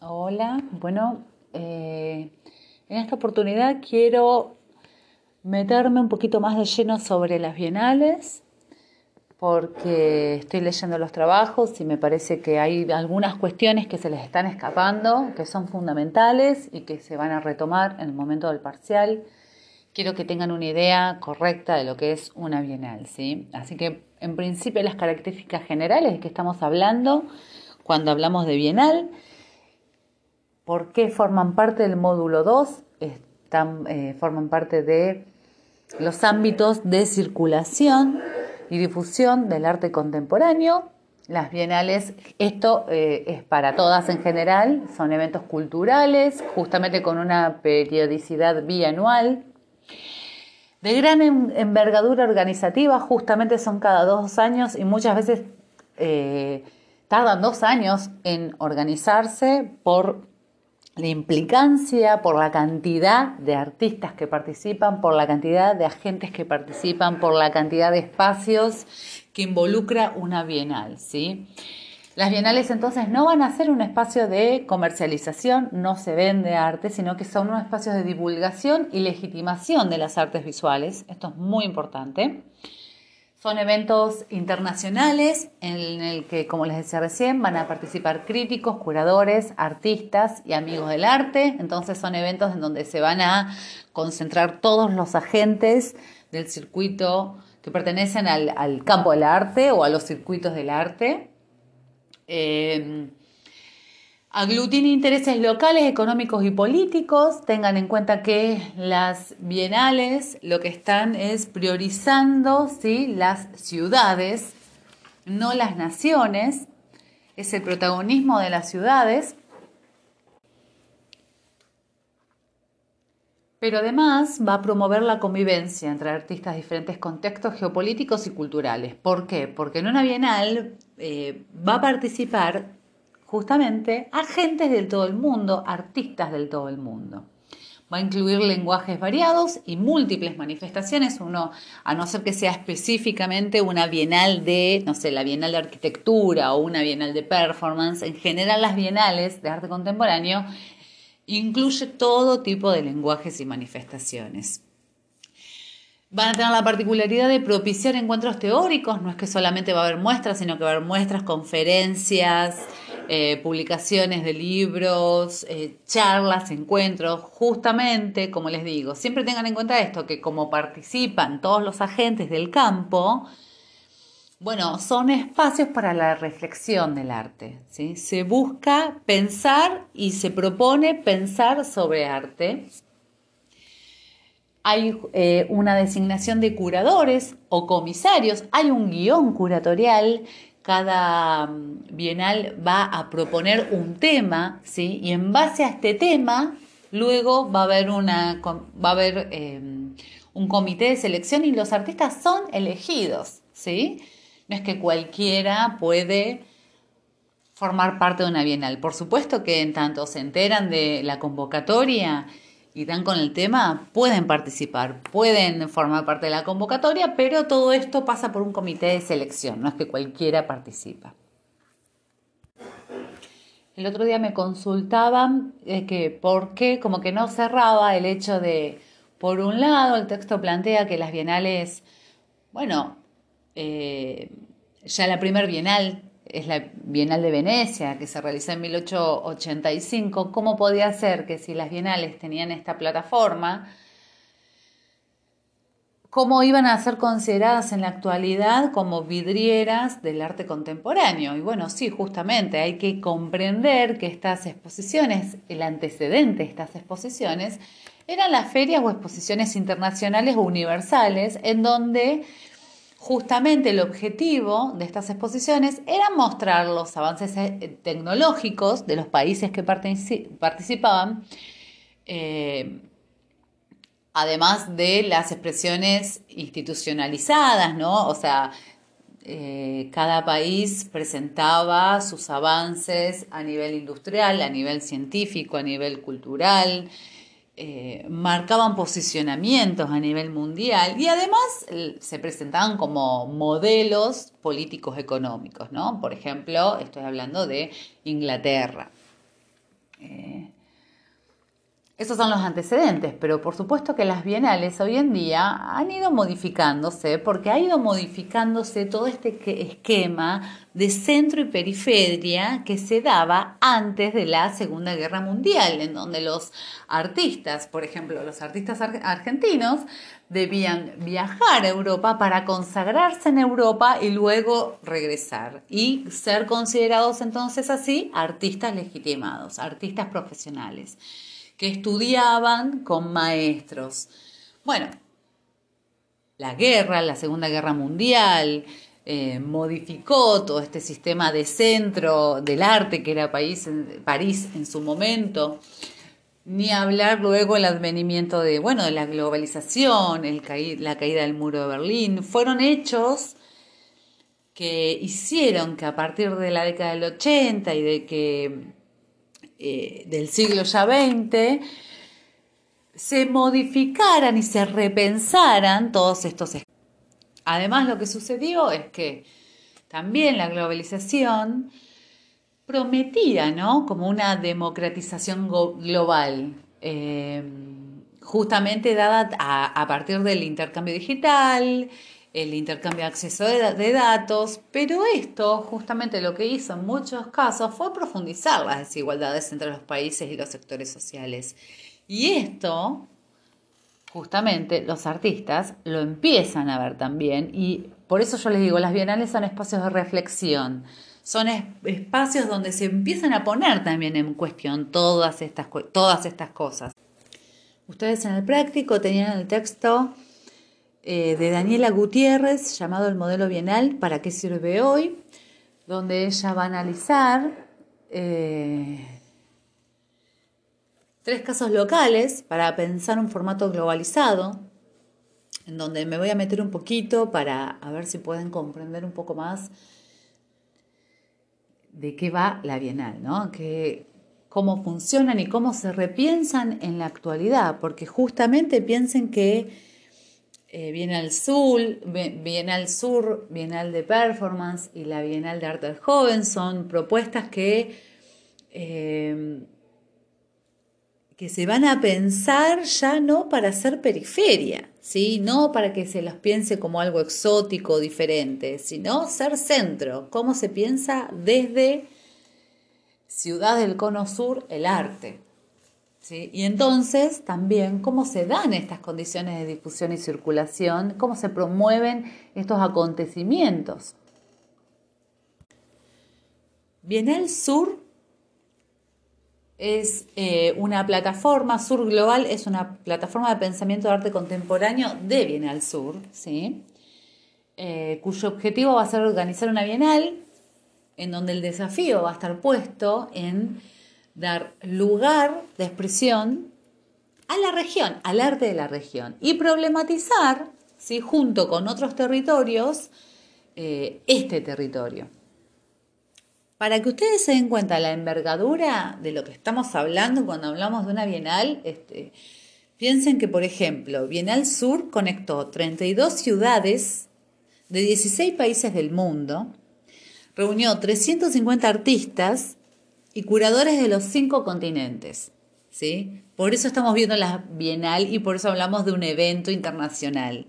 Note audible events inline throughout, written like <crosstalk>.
Hola, bueno, eh, en esta oportunidad quiero meterme un poquito más de lleno sobre las bienales, porque estoy leyendo los trabajos y me parece que hay algunas cuestiones que se les están escapando, que son fundamentales y que se van a retomar en el momento del parcial. Quiero que tengan una idea correcta de lo que es una bienal, ¿sí? Así que, en principio, las características generales de que estamos hablando cuando hablamos de bienal, por qué forman parte del módulo 2, están, eh, forman parte de los ámbitos de circulación y difusión del arte contemporáneo. Las bienales, esto eh, es para todas en general, son eventos culturales, justamente con una periodicidad bianual. De gran envergadura organizativa, justamente son cada dos años y muchas veces eh, tardan dos años en organizarse por la implicancia, por la cantidad de artistas que participan, por la cantidad de agentes que participan, por la cantidad de espacios que involucra una bienal, ¿sí? Las bienales entonces no van a ser un espacio de comercialización, no se vende arte, sino que son unos espacios de divulgación y legitimación de las artes visuales. Esto es muy importante. Son eventos internacionales en el que, como les decía recién, van a participar críticos, curadores, artistas y amigos del arte. Entonces son eventos en donde se van a concentrar todos los agentes del circuito que pertenecen al, campo del arte o a los circuitos del arte. Eh, Aglutina intereses locales, económicos y políticos. Tengan en cuenta que las bienales lo que están es priorizando ¿sí? las ciudades, no las naciones. Es el protagonismo de las ciudades. Pero además va a promover la convivencia entre artistas de diferentes contextos geopolíticos y culturales. ¿Por qué? Porque en una bienal eh, va a participar justamente agentes del todo el mundo, artistas del todo el mundo. Va a incluir lenguajes variados y múltiples manifestaciones, uno, a no ser que sea específicamente una bienal de, no sé, la bienal de arquitectura o una bienal de performance, en general las bienales de arte contemporáneo incluye todo tipo de lenguajes y manifestaciones. Van a tener la particularidad de propiciar encuentros teóricos, no es que solamente va a haber muestras, sino que va a haber muestras, conferencias, eh, publicaciones de libros, eh, charlas, encuentros, justamente, como les digo, siempre tengan en cuenta esto, que como participan todos los agentes del campo, bueno, son espacios para la reflexión del arte. ¿sí? Se busca pensar y se propone pensar sobre arte. Hay eh, una designación de curadores o comisarios, hay un guion curatorial cada mm, bienal va a proponer un tema, ¿sí? Y en base a este tema, luego va a haber, una, va a haber em, un comité de selección y los artistas son elegidos, ¿sí? No es que cualquiera puede formar parte de una bienal. Por supuesto que en tanto se enteran de la convocatoria y dan con el tema, pueden participar, pueden formar parte de la convocatoria, pero todo esto pasa por un comité de selección, no es que cualquiera participa. El otro día me consultaban eh, que por qué como que no cerraba el hecho de, por un lado, el texto plantea que las bienales, bueno, eh, ya la primer bienal es la Bienal de Venecia, que se realizó en 1885, ¿cómo podía ser que si las bienales tenían esta plataforma, cómo iban a ser consideradas en la actualidad como vidrieras del arte contemporáneo? Y bueno, sí, justamente hay que comprender que estas exposiciones, el antecedente de estas exposiciones, eran las ferias o exposiciones internacionales o universales en donde Justamente el objetivo de estas exposiciones era mostrar los avances eh, tecnológicos de los países que participaban, eh, además de las expresiones institucionalizadas, ¿no? O sea, eh, cada país presentaba sus avances a nivel industrial, a nivel científico, a nivel cultural, eh, marcaban posicionamientos a nivel mundial y además se presentaban como modelos políticos económicos, ¿no? Por ejemplo, estoy hablando de Inglaterra. Esos son los antecedentes, pero por supuesto que las bienales hoy en día han ido modificándose porque ha ido modificándose todo este esquema de centro y periferia que se daba antes de la Segunda Guerra Mundial, en donde los artistas, por ejemplo, los artistas argentinos, debían viajar a Europa para consagrarse en Europa y luego regresar y ser considerados entonces así artistas legitimados, artistas profesionales que estudiaban con maestros. Bueno, la guerra, la Segunda Guerra Mundial, eh, modificó todo este sistema de centro del arte que era París en su momento. Ni hablar luego el advenimiento de, bueno, de la globalización, la caída del muro de Berlín. Fueron hechos que hicieron que a partir de la década del 80 y de que eh, del siglo ya XX, se modificaran y se repensaran todos estos. Además, lo que sucedió es que también la globalización prometía, ¿no? Como una democratización global, eh, justamente dada a, partir del intercambio digital, el intercambio de acceso de, datos, pero esto justamente lo que hizo en muchos casos fue profundizar las desigualdades entre los países y los sectores sociales. Y esto, justamente, los artistas lo empiezan a ver también y por eso yo les digo, las bienales son espacios de reflexión, son espacios donde se empiezan a poner también en cuestión todas estas, todas estas cosas. Ustedes en el práctico tenían el texto eh, de Daniela Gutiérrez llamado El modelo bienal, ¿para qué sirve hoy? donde ella va a analizar eh, tres casos locales para pensar un formato globalizado, en donde me voy a meter un poquito para ver si pueden comprender un poco más de qué va la Bienal, ¿no? Que, cómo funcionan y cómo se repiensan en la actualidad, porque justamente piensen que eh, Bienal Sur, Bienal Sur, Bienal de Performance y la Bienal de Arte del Joven son propuestas que, eh, que se van a pensar ya no para ser periferia, ¿sí? no para que se las piense como algo exótico, diferente, sino ser centro, cómo se piensa desde Ciudad del Cono Sur el arte. Y entonces también cómo se dan estas condiciones de difusión y circulación, cómo se promueven estos acontecimientos. Bienal Sur es eh, una plataforma, Sur Global es una plataforma de pensamiento de arte contemporáneo de Bienal Sur, ¿sí? Eh, cuyo objetivo va a ser organizar una bienal en donde el desafío va a estar puesto en dar lugar de expresión a la región, al arte de la región, y problematizar, ¿sí? junto con otros territorios, eh, este territorio. Para que ustedes se den cuenta la envergadura de lo que estamos hablando cuando hablamos de una bienal, este, piensen que, por ejemplo, Bienal Sur conectó 32 ciudades de 16 países del mundo, reunió 350 artistas y curadores de los cinco continentes. ¿sí? Por eso estamos viendo la Bienal y por eso hablamos de un evento internacional.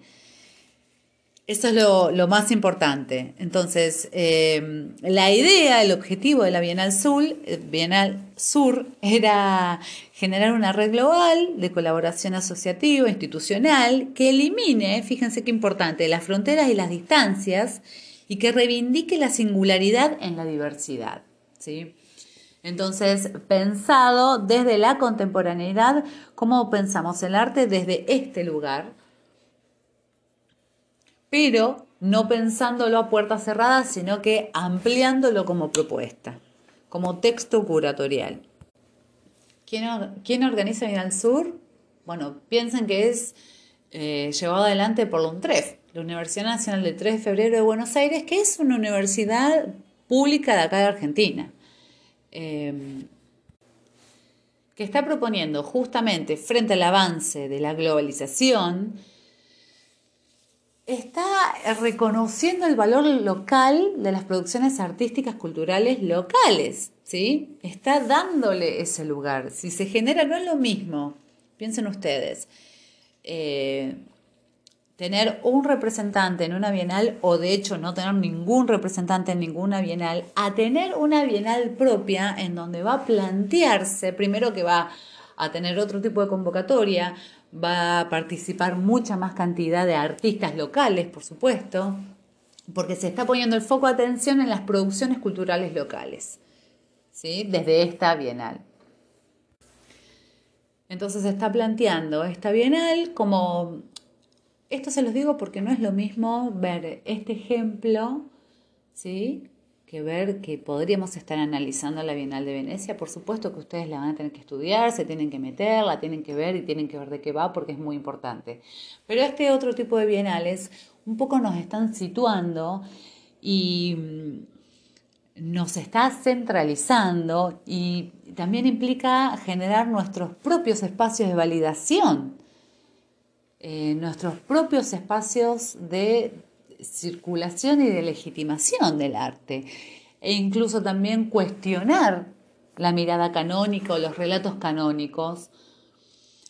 Eso es lo, más importante. Entonces, eh, la idea, el objetivo de la Bienal Sur, eh, Bienal Sur era generar una red global de colaboración asociativa, institucional, que elimine, fíjense qué importante, las fronteras y las distancias y que reivindique la singularidad en la diversidad. ¿sí? Entonces, pensado desde la contemporaneidad, ¿cómo pensamos el arte desde este lugar? Pero no pensándolo a puertas cerradas, sino que ampliándolo como propuesta, como texto curatorial. ¿Quién, organiza al Sur? Bueno, piensen que es eh, llevado adelante por la UNTREF, la Universidad Nacional del 3 de Febrero de Buenos Aires, que es una universidad pública de acá de Argentina. Em, que está proponiendo justamente frente al avance de la globalización, está reconociendo el valor local de las producciones artísticas culturales locales. ¿sí? Está dándole ese lugar. Si se genera, no es lo mismo, piensen ustedes, eh, tener un representante en una bienal o de hecho no tener ningún representante en ninguna bienal, a tener una bienal propia en donde va a plantearse, primero que va a tener otro tipo de convocatoria, va a participar mucha más cantidad de artistas locales, por supuesto, porque se está poniendo el foco de atención en las producciones culturales locales, ¿sí? desde esta bienal. Entonces se está planteando esta bienal como, esto se los digo porque no es lo mismo ver este ejemplo, ¿sí? que ver que podríamos estar analizando la Bienal de Venecia. Por supuesto que ustedes la van a tener que estudiar, se tienen que meter, la tienen que ver y tienen que ver de qué va porque es muy importante. Pero este otro tipo de bienales un poco nos están situando y mm, nos está centralizando y también implica generar nuestros propios espacios de validación, eh, nuestros propios espacios de circulación y de legitimación del arte, e incluso también cuestionar la mirada canónica o los relatos canónicos,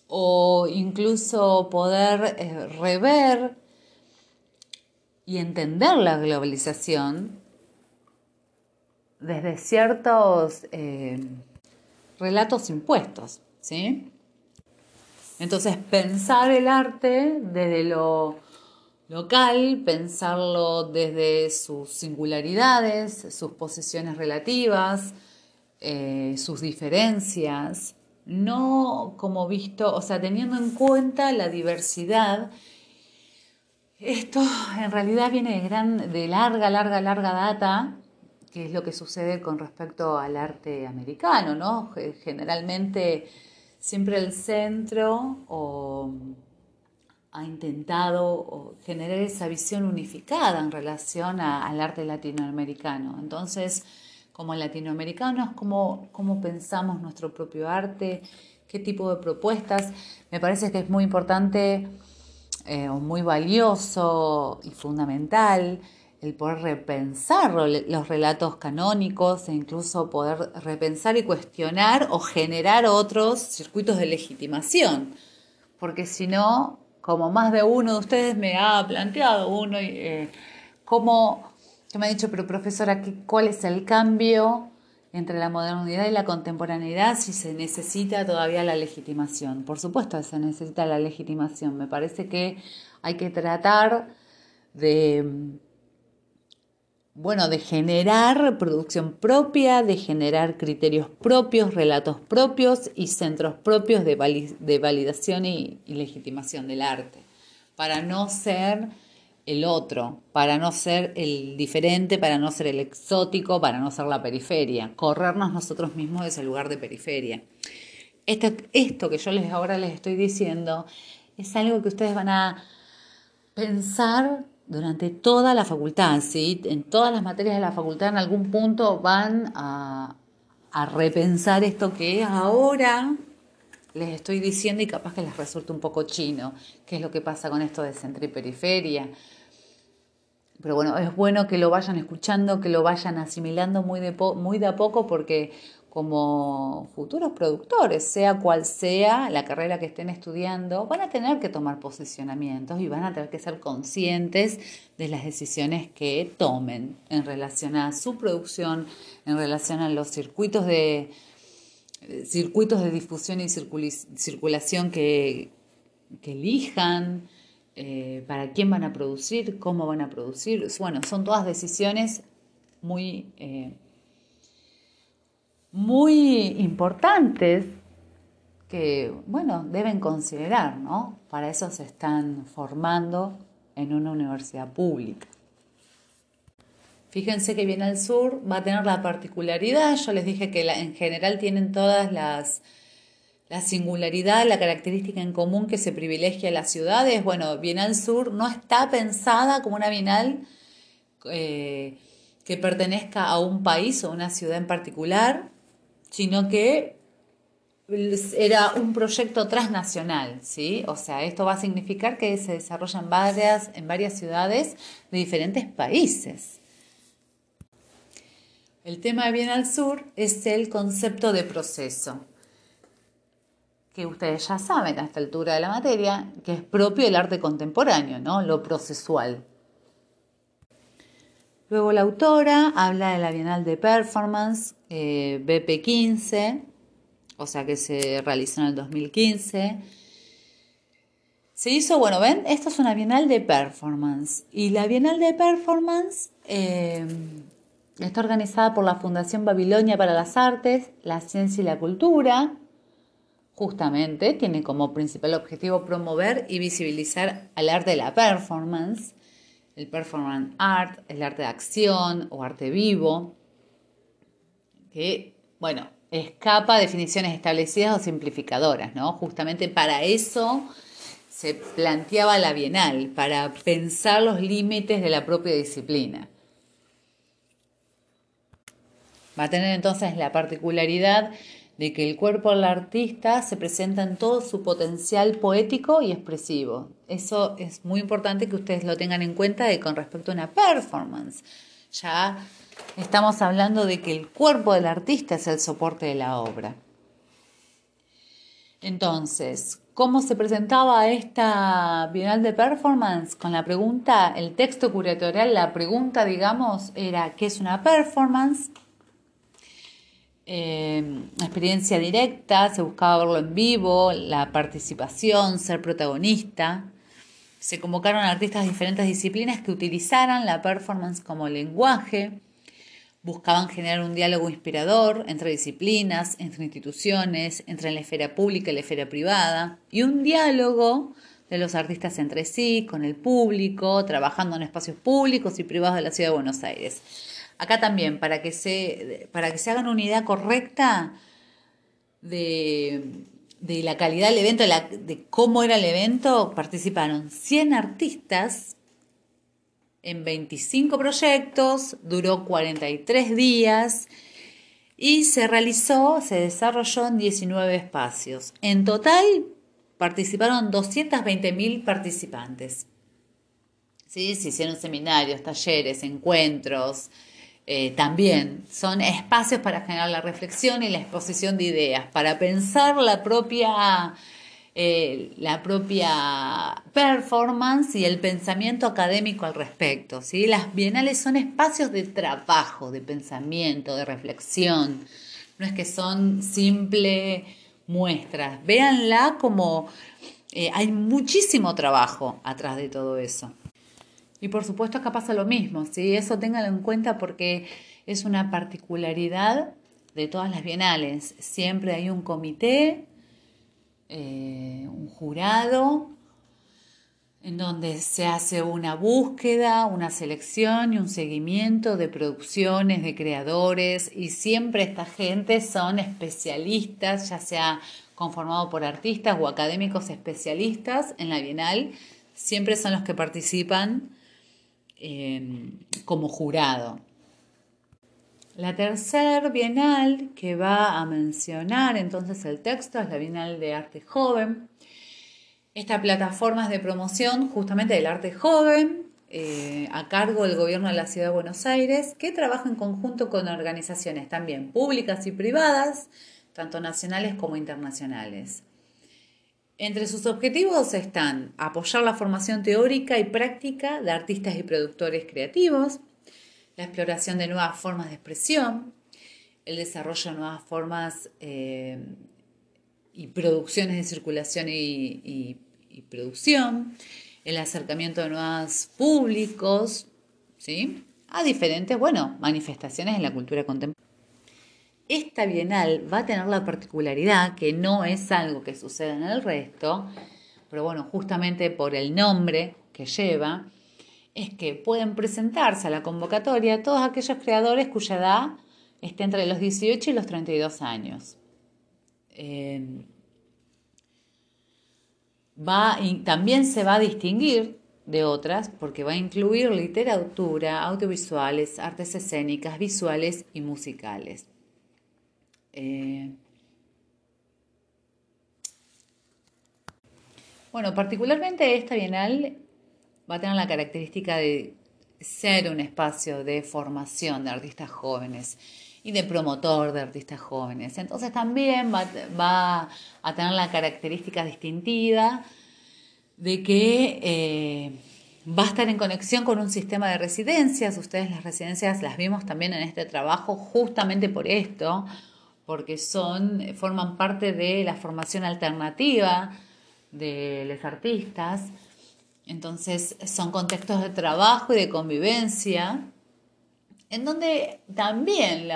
o incluso poder eh, rever y entender la globalización desde ciertos eh, relatos impuestos, ¿sí? Entonces, pensar el arte desde lo local, pensarlo desde sus singularidades, sus posiciones relativas, eh, sus diferencias, no como visto, o sea, teniendo en cuenta la diversidad. Esto en realidad viene de, gran, de larga, larga, larga data, que es lo que sucede con respecto al arte americano, ¿no? Generalmente siempre el centro o ha intentado generar esa visión unificada en relación al arte latinoamericano. Entonces, como latinoamericanos, ¿cómo, ¿cómo pensamos nuestro propio arte? ¿Qué tipo de propuestas? Me parece que es muy importante eh, o muy valioso y fundamental el poder repensar los relatos canónicos e incluso poder repensar y cuestionar o generar otros circuitos de legitimación, porque si no, como más de uno de ustedes me ha planteado uno, eh, que me ha dicho, pero profesora, ¿cuál es el cambio entre la modernidad y la contemporaneidad si se necesita todavía la legitimación? Por supuesto se necesita la legitimación. Me parece que hay que tratar de bueno, de generar producción propia, de generar criterios propios, relatos propios y centros propios de, validación y, legitimación del arte, para no ser el otro, para no ser el diferente, para no ser el exótico, para no ser la periferia, corrernos nosotros mismos de ese lugar de periferia. Esto, esto que yo les ahora les estoy diciendo es algo que ustedes van a pensar durante toda la facultad, ¿sí? en todas las materias de la facultad en algún punto van a, repensar esto que ahora les estoy diciendo y capaz que les resulte un poco chino, qué es lo que pasa con esto de centro y periferia. Pero bueno, es bueno que lo vayan escuchando, que lo vayan asimilando muy de, muy de a poco porque como futuros productores, sea cual sea la carrera que estén estudiando, van a tener que tomar posicionamientos y van a tener que ser conscientes de las decisiones que tomen en relación a su producción, en relación a los circuitos de circuitos de difusión y circulación que, elijan, eh, para quién van a producir, cómo van a producir. Bueno, son todas decisiones muy eh, muy importantes que, bueno, deben considerar, ¿no? Para eso se están formando en una universidad pública. Fíjense que viene al sur va a tener la particularidad, yo les dije que en general tienen todas las la singularidad, la característica en común que se privilegia a las ciudades. Bueno, Bienal Sur no está pensada como una bienal eh, que pertenezca a un país o una ciudad en particular, sino que era un proyecto transnacional, ¿sí? O sea, esto va a significar que se desarrolla en varias, en varias ciudades de diferentes países. El tema de Bienal Sur es el concepto de proceso, que ustedes ya saben a esta altura de la materia, que es propio del arte contemporáneo, ¿no? Lo procesual. Luego la autora habla de la Bienal de Performance eh, BP15, o sea que se realizó en el 2015. Se hizo, bueno, ven, esto es una Bienal de Performance. Y la Bienal de Performance eh, está organizada por la Fundación Babilonia para las Artes, la Ciencia y la Cultura. Justamente tiene como principal objetivo promover y visibilizar al arte de la performance el performance art, el arte de acción o arte vivo, que, bueno, escapa a definiciones establecidas o simplificadoras, ¿no? Justamente para eso se planteaba la Bienal, para pensar los límites de la propia disciplina. Va a tener entonces la particularidad de que el cuerpo del artista se presenta en todo su potencial poético y expresivo. Eso es muy importante que ustedes lo tengan en cuenta con respecto a una performance. Ya estamos hablando de que el cuerpo del artista es el soporte de la obra. Entonces, ¿cómo se presentaba esta Bienal de Performance? Con la pregunta, el texto curatorial, la pregunta, digamos, era ¿qué es una performance? Eh, experiencia directa, se buscaba verlo en vivo, la participación, ser protagonista. Se convocaron artistas de diferentes disciplinas que utilizaran la performance como lenguaje, buscaban generar un diálogo inspirador entre disciplinas, entre instituciones, entre la esfera pública y la esfera privada, y un diálogo de los artistas entre sí, con el público, trabajando en espacios públicos y privados de la ciudad de Buenos Aires. Acá también, para que se, para que se hagan una idea correcta de, la calidad del evento, de, de cómo era el evento, participaron 100 artistas en 25 proyectos, duró 43 días y se realizó, se desarrolló en 19 espacios. En total participaron 220.000 participantes. ¿Sí? Se hicieron seminarios, talleres, encuentros, eh, también son espacios para generar la reflexión y la exposición de ideas, para pensar la propia, eh, la propia performance y el pensamiento académico al respecto. ¿sí? Las bienales son espacios de trabajo, de pensamiento, de reflexión. No es que son simple muestras. Véanla como eh, hay muchísimo trabajo atrás de todo eso. Y por supuesto acá pasa lo mismo, ¿sí? Eso ténganlo en cuenta porque es una particularidad de todas las bienales. Siempre hay un comité, eh, un jurado, en donde se hace una búsqueda, una selección y un seguimiento de producciones, de creadores, y siempre esta gente son especialistas, ya sea conformado por artistas o académicos especialistas en la Bienal, siempre son los que participan Em, como jurado. La tercer bienal que va a mencionar entonces el texto es la Bienal de Arte Joven. Esta plataforma es de promoción justamente del arte joven eh, a cargo del gobierno de la Ciudad de Buenos Aires, que trabaja en conjunto con organizaciones también públicas y privadas, tanto nacionales como internacionales. Entre sus objetivos están apoyar la formación teórica y práctica de artistas y productores creativos, la exploración de nuevas formas de expresión, el desarrollo de nuevas formas eh, y producciones de circulación y, producción, el acercamiento de nuevos públicos, ¿sí? a diferentes, bueno, manifestaciones en la cultura contemporánea. Esta bienal va a tener la particularidad, que no es algo que suceda en el resto, pero bueno, justamente por el nombre que lleva, es que pueden presentarse a la convocatoria todos aquellos creadores cuya edad esté entre los 18 y los 32 años. Eh, va, también se va a distinguir de otras porque va a incluir literatura, audiovisuales, artes escénicas, visuales y musicales. Eh, bueno, particularmente esta bienal va a tener la característica de ser un espacio de formación de artistas jóvenes y de promotor de artistas jóvenes. Entonces también va, a tener la característica distintiva de que eh, va a estar en conexión con un sistema de residencias. Ustedes las residencias las vimos también en este trabajo justamente por esto, porque son, forman parte de la formación alternativa de los artistas. Entonces son contextos de trabajo y de convivencia, en donde también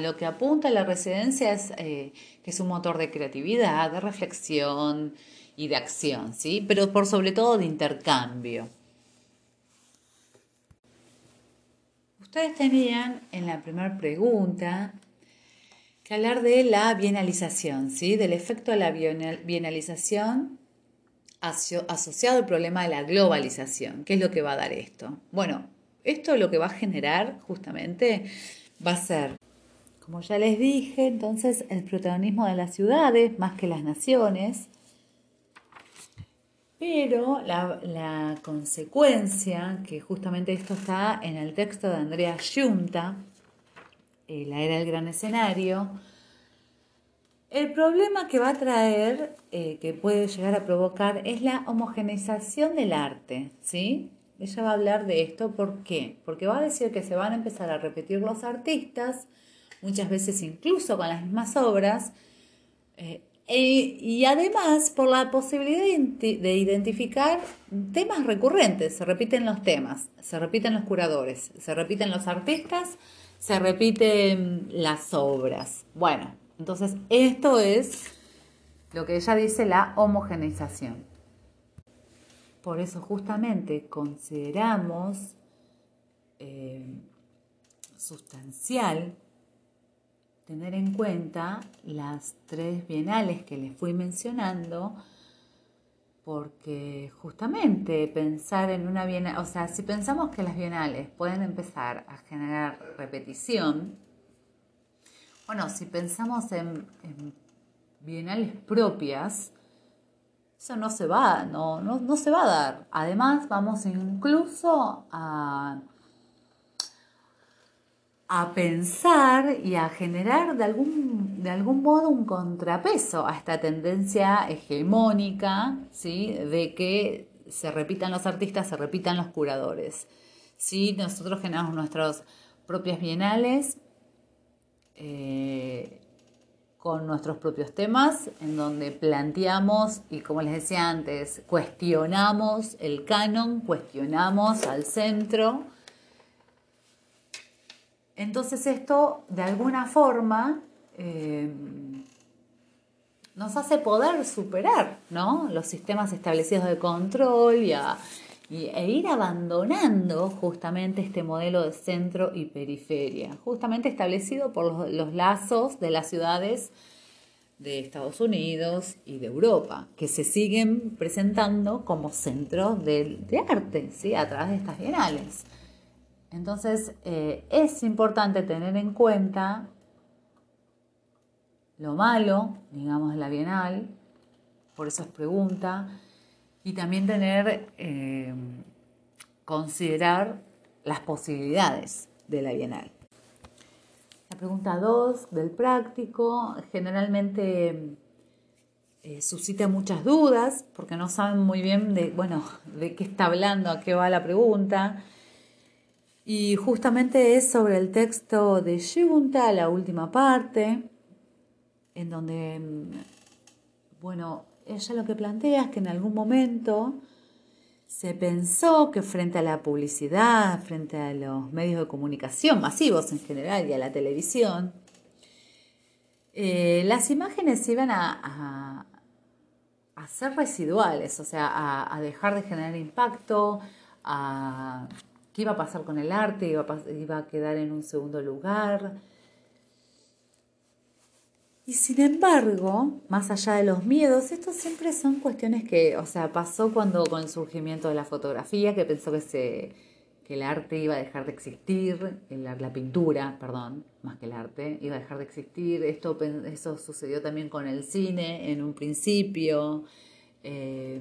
lo que apunta a la residencia es eh, que es un motor de creatividad, de reflexión y de acción, ¿sí? pero por sobre todo de intercambio. Ustedes tenían en la primera pregunta que hablar de la bienalización, ¿sí? del efecto de la bienalización asociado al problema de la globalización. ¿Qué es lo que va a dar esto? Bueno, esto lo que va a generar justamente va a ser, como ya les dije, entonces el protagonismo de las ciudades más que las naciones, pero la, consecuencia, que justamente esto está en el texto de Andrea Giunta, eh, La era del gran escenario, el problema que va a traer, eh, que puede llegar a provocar, es la homogeneización del arte, ¿sí? Ella va a hablar de esto, ¿por qué? Porque va a decir que se van a empezar a repetir los artistas, muchas veces incluso con las mismas obras, eh, y además por la posibilidad de identificar temas recurrentes, se repiten los temas, se repiten los curadores, se repiten los artistas, se repiten las obras. Bueno, entonces, esto es lo que ella dice la homogeneización. Por eso justamente consideramos eh, sustancial tener en cuenta las tres bienales que les fui mencionando, porque justamente pensar en una bienal, o sea, si pensamos que las bienales pueden empezar a generar repetición, bueno, si pensamos en, bienales propias, eso no se va, no, no, se va a dar. Además, vamos incluso a, a pensar y a generar de algún, de algún modo un contrapeso a esta tendencia hegemónica, ¿sí? De que se repitan los artistas, se repitan los curadores. Si nosotros generamos nuestras propias bienales, eh, con nuestros propios temas, en donde planteamos y como les decía antes, cuestionamos el canon, cuestionamos al centro. Entonces esto de alguna forma eh, nos hace poder superar los sistemas establecidos de control y a, e ir abandonando justamente este modelo de centro y periferia, justamente establecido por los, lazos de las ciudades de Estados Unidos y de Europa, que se siguen presentando como centros de, arte, ¿sí? a través de estas bienales. Entonces, eh, es importante tener en cuenta lo malo, digamos, de la bienal, por eso es pregunta, y también tener, eh, considerar las posibilidades de la Bienal. La pregunta 2 del práctico generalmente eh, suscita muchas dudas porque no saben muy bien de, bueno, de qué está hablando, a qué va la pregunta. Y justamente es sobre el texto de Junta, la última parte, en donde, mm, bueno, ella lo que plantea es que en algún momento se pensó que frente a la publicidad, frente a los medios de comunicación masivos en general y a la televisión, eh, las imágenes iban a, ser residuales, o sea, a, dejar de generar impacto, a, qué iba a pasar con el arte, iba a quedar en un segundo lugar. Y sin embargo, más allá de los miedos, estos siempre son cuestiones que, o sea, pasó cuando con el surgimiento de la fotografía, que pensó que, se, que el arte iba a dejar de existir, la, pintura, perdón, más que el arte, iba a dejar de existir. Esto, eso sucedió también con el cine en un principio. Eh,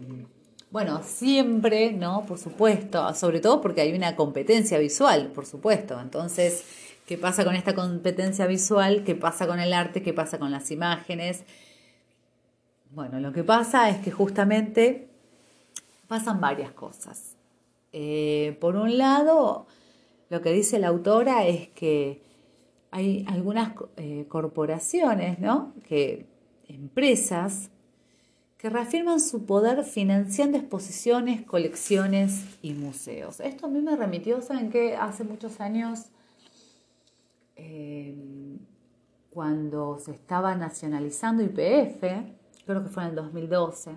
Bueno, siempre, ¿no? Por supuesto, sobre todo porque hay una competencia visual, por supuesto. Entonces, ¿qué pasa con esta competencia visual? ¿Qué pasa con el arte? ¿Qué pasa con las imágenes? Bueno, lo que pasa es que justamente pasan varias cosas. Eh, por un lado, lo que dice la autora es que hay algunas eh, corporaciones, ¿no? Que empresas que reafirman su poder financiando exposiciones, colecciones y museos. Esto a mí me remitió, ¿saben qué? Hace muchos años, eh, cuando se estaba nacionalizando IPF, creo que fue en el 2012,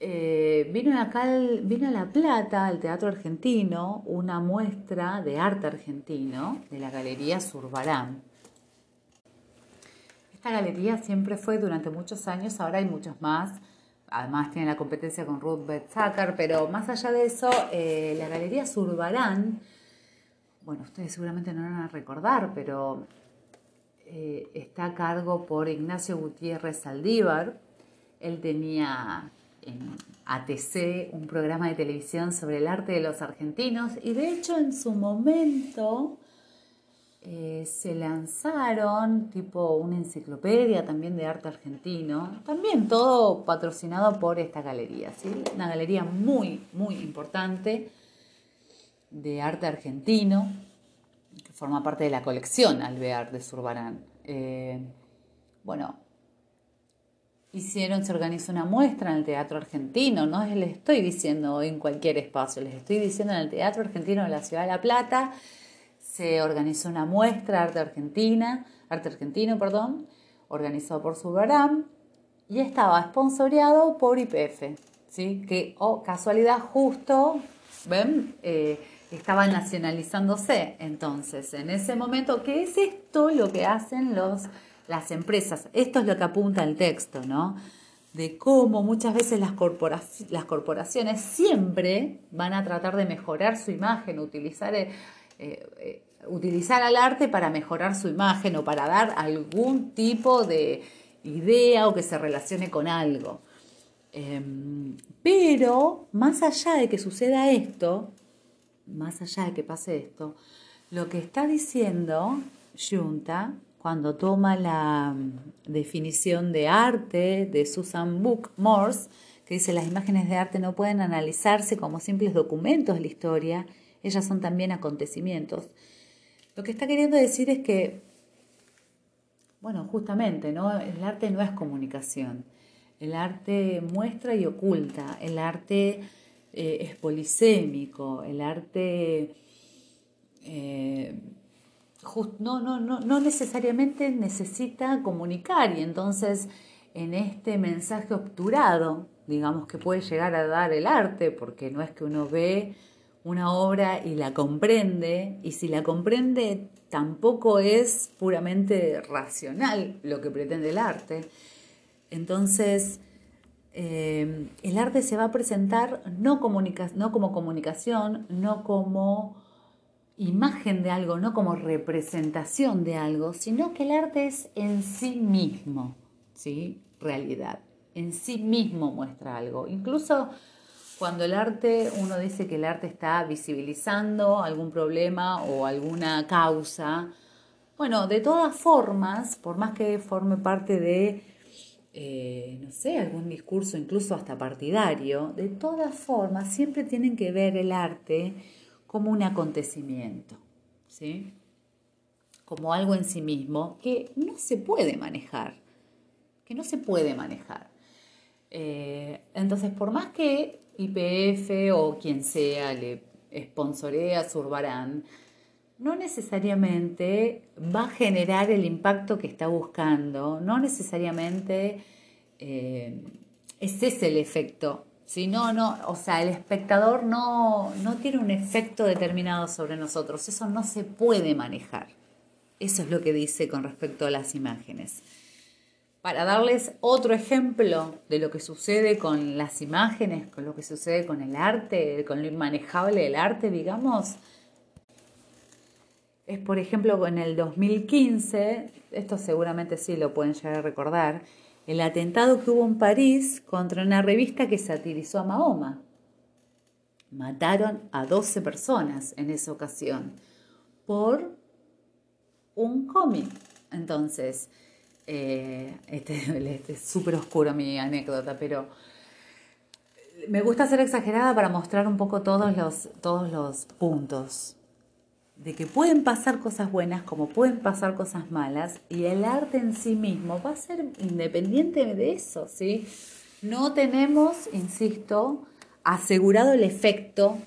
eh, vino acá, vino a La Plata, al Teatro Argentino, una muestra de arte argentino de la Galería Zurbarán. Esta galería siempre fue durante muchos años, ahora hay muchos más. Además tiene la competencia con Ruth Betzacker, pero más allá de eso, eh, la Galería Zurbarán, bueno, ustedes seguramente no van a recordar, pero eh, está a cargo por Ignacio Gutiérrez Saldívar. Él tenía en ATC un programa de televisión sobre el arte de los argentinos y de hecho en su momento eh, se lanzaron tipo una enciclopedia también de arte argentino, también todo patrocinado por esta galería, ¿sí? una galería muy, muy importante de arte argentino, que forma parte de la colección Alvear de Zurbarán. Eh, bueno, hicieron, se organizó una muestra en el Teatro Argentino, no les estoy diciendo en cualquier espacio, les estoy diciendo en el Teatro Argentino de la Ciudad de La Plata, se organizó una muestra arte argentina, arte argentino, perdón, organizado por Subaram y estaba sponsoreado por IPF, ¿sí? Que, oh, casualidad, justo, ¿ven? Eh, estaba nacionalizándose. Entonces, en ese momento, ¿qué es esto lo que hacen los, las empresas? Esto es lo que apunta el texto, ¿no? De cómo muchas veces las, las corporaciones siempre van a tratar de mejorar su imagen, utilizar eh, eh, utilizar al arte para mejorar su imagen o para dar algún tipo de idea o que se relacione con algo. Em, pero más allá de que suceda esto, más allá de que pase esto, lo que está diciendo Junta cuando toma la mm, definición de arte de Susan Book Morse, que dice las imágenes de arte no pueden analizarse como simples documentos de la historia, ellas son también acontecimientos. Lo que está queriendo decir es que, bueno, justamente, ¿no? El arte no es comunicación. El arte muestra y oculta. El arte eh, es polisémico. El arte eh, no, no, no, no necesariamente necesita comunicar. Y entonces, en este mensaje obturado, digamos que puede llegar a dar el arte, porque no es que uno ve una obra y la comprende, y si la comprende tampoco es puramente racional lo que pretende el arte. Entonces, eh, el arte se va a presentar no, no como comunicación, no como imagen de algo, no como representación de algo, sino que el arte es en sí mismo, ¿sí? Realidad. En sí mismo muestra algo. Incluso cuando el arte, uno dice que el arte está visibilizando algún problema o alguna causa, bueno, de todas formas, por más que forme parte de, eh, no sé, algún discurso incluso hasta partidario, de todas formas siempre tienen que ver el arte como un acontecimiento, ¿sí? Como algo en sí mismo que no se puede manejar, que no se puede manejar. Eh, entonces, por más que IPF o quien sea le sponsorea Zurbarán, no necesariamente va a generar el impacto que está buscando, no necesariamente eh, ese es el efecto. Si no, no, o sea, el espectador no, no tiene un efecto determinado sobre nosotros, eso no se puede manejar. Eso es lo que dice con respecto a las imágenes. Para darles otro ejemplo de lo que sucede con las imágenes, con lo que sucede con el arte, con lo inmanejable del arte, digamos, es por ejemplo en el 2015, esto seguramente sí lo pueden llegar a recordar, el atentado que hubo en París contra una revista que satirizó a Mahoma. Mataron a 12 personas en esa ocasión por un cómic. Entonces, eh, este, <laughs> este, es súper oscuro mi anécdota, pero me gusta ser exagerada para mostrar un poco todos los, todos los puntos de que pueden pasar cosas buenas como pueden pasar cosas malas y el arte en sí mismo va a ser independiente de eso, ¿sí? No tenemos, insisto, asegurado el efecto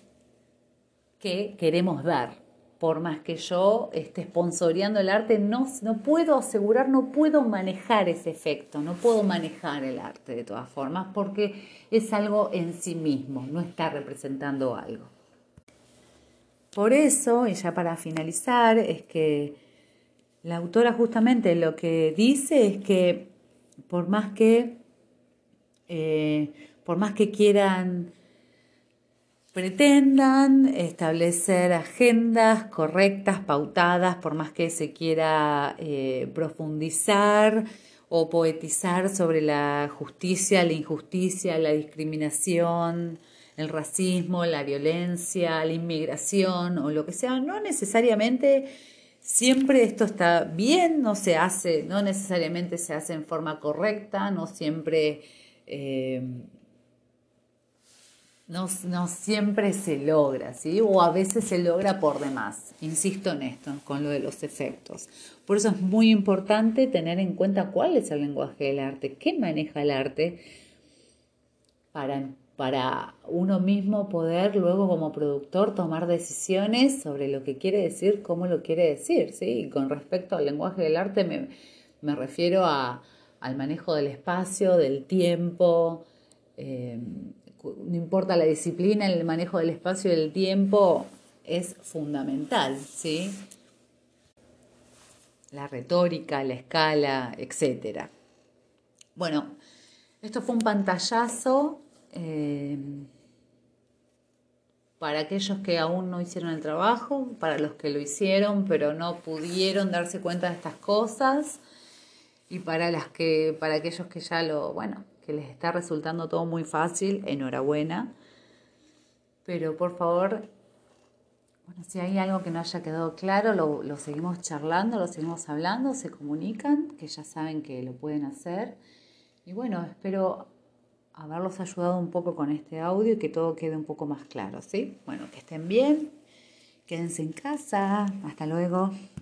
que queremos dar. Por más que yo esté sponsoreando el arte, no, no puedo asegurar, no puedo manejar ese efecto, no puedo manejar el arte de todas formas porque es algo en sí mismo, no está representando algo. Por eso, y ya para finalizar, es que la autora justamente lo que dice es que por más que, eh, por más que quieran, pretendan establecer agendas correctas, pautadas, por más que se quiera eh, profundizar o poetizar sobre la justicia, la injusticia, la discriminación, el racismo, la violencia, la inmigración o lo que sea, no necesariamente siempre esto está bien, no se hace, no necesariamente se hace en forma correcta, no siempre, eh, no, siempre se logra, ¿sí? O a veces se logra por demás. Insisto en esto, con lo de los efectos. Por eso es muy importante tener en cuenta cuál es el lenguaje del arte, qué maneja el arte para para uno mismo poder luego como productor tomar decisiones sobre lo que quiere decir, cómo lo quiere decir, ¿sí? Y con respecto al lenguaje del arte me, refiero al manejo del espacio, del tiempo, eh, no importa la disciplina, el manejo del espacio y del tiempo es fundamental, ¿sí? La retórica, la escala, etc. Bueno, esto fue un pantallazo Em, para aquellos que aún no hicieron el trabajo, para los que lo hicieron pero no pudieron darse cuenta de estas cosas y para las que para aquellos que ya lo, bueno, les está resultando todo muy fácil, enhorabuena. Pero por favor, si hay algo que no haya quedado claro, lo, lo seguimos charlando, lo seguimos hablando, se comunican, que ya saben que lo pueden hacer. Y bueno, espero haberlos ayudado un poco con este audio y que todo quede un poco más claro, ¿sí? Bueno, que estén bien, quédense en casa, hasta luego.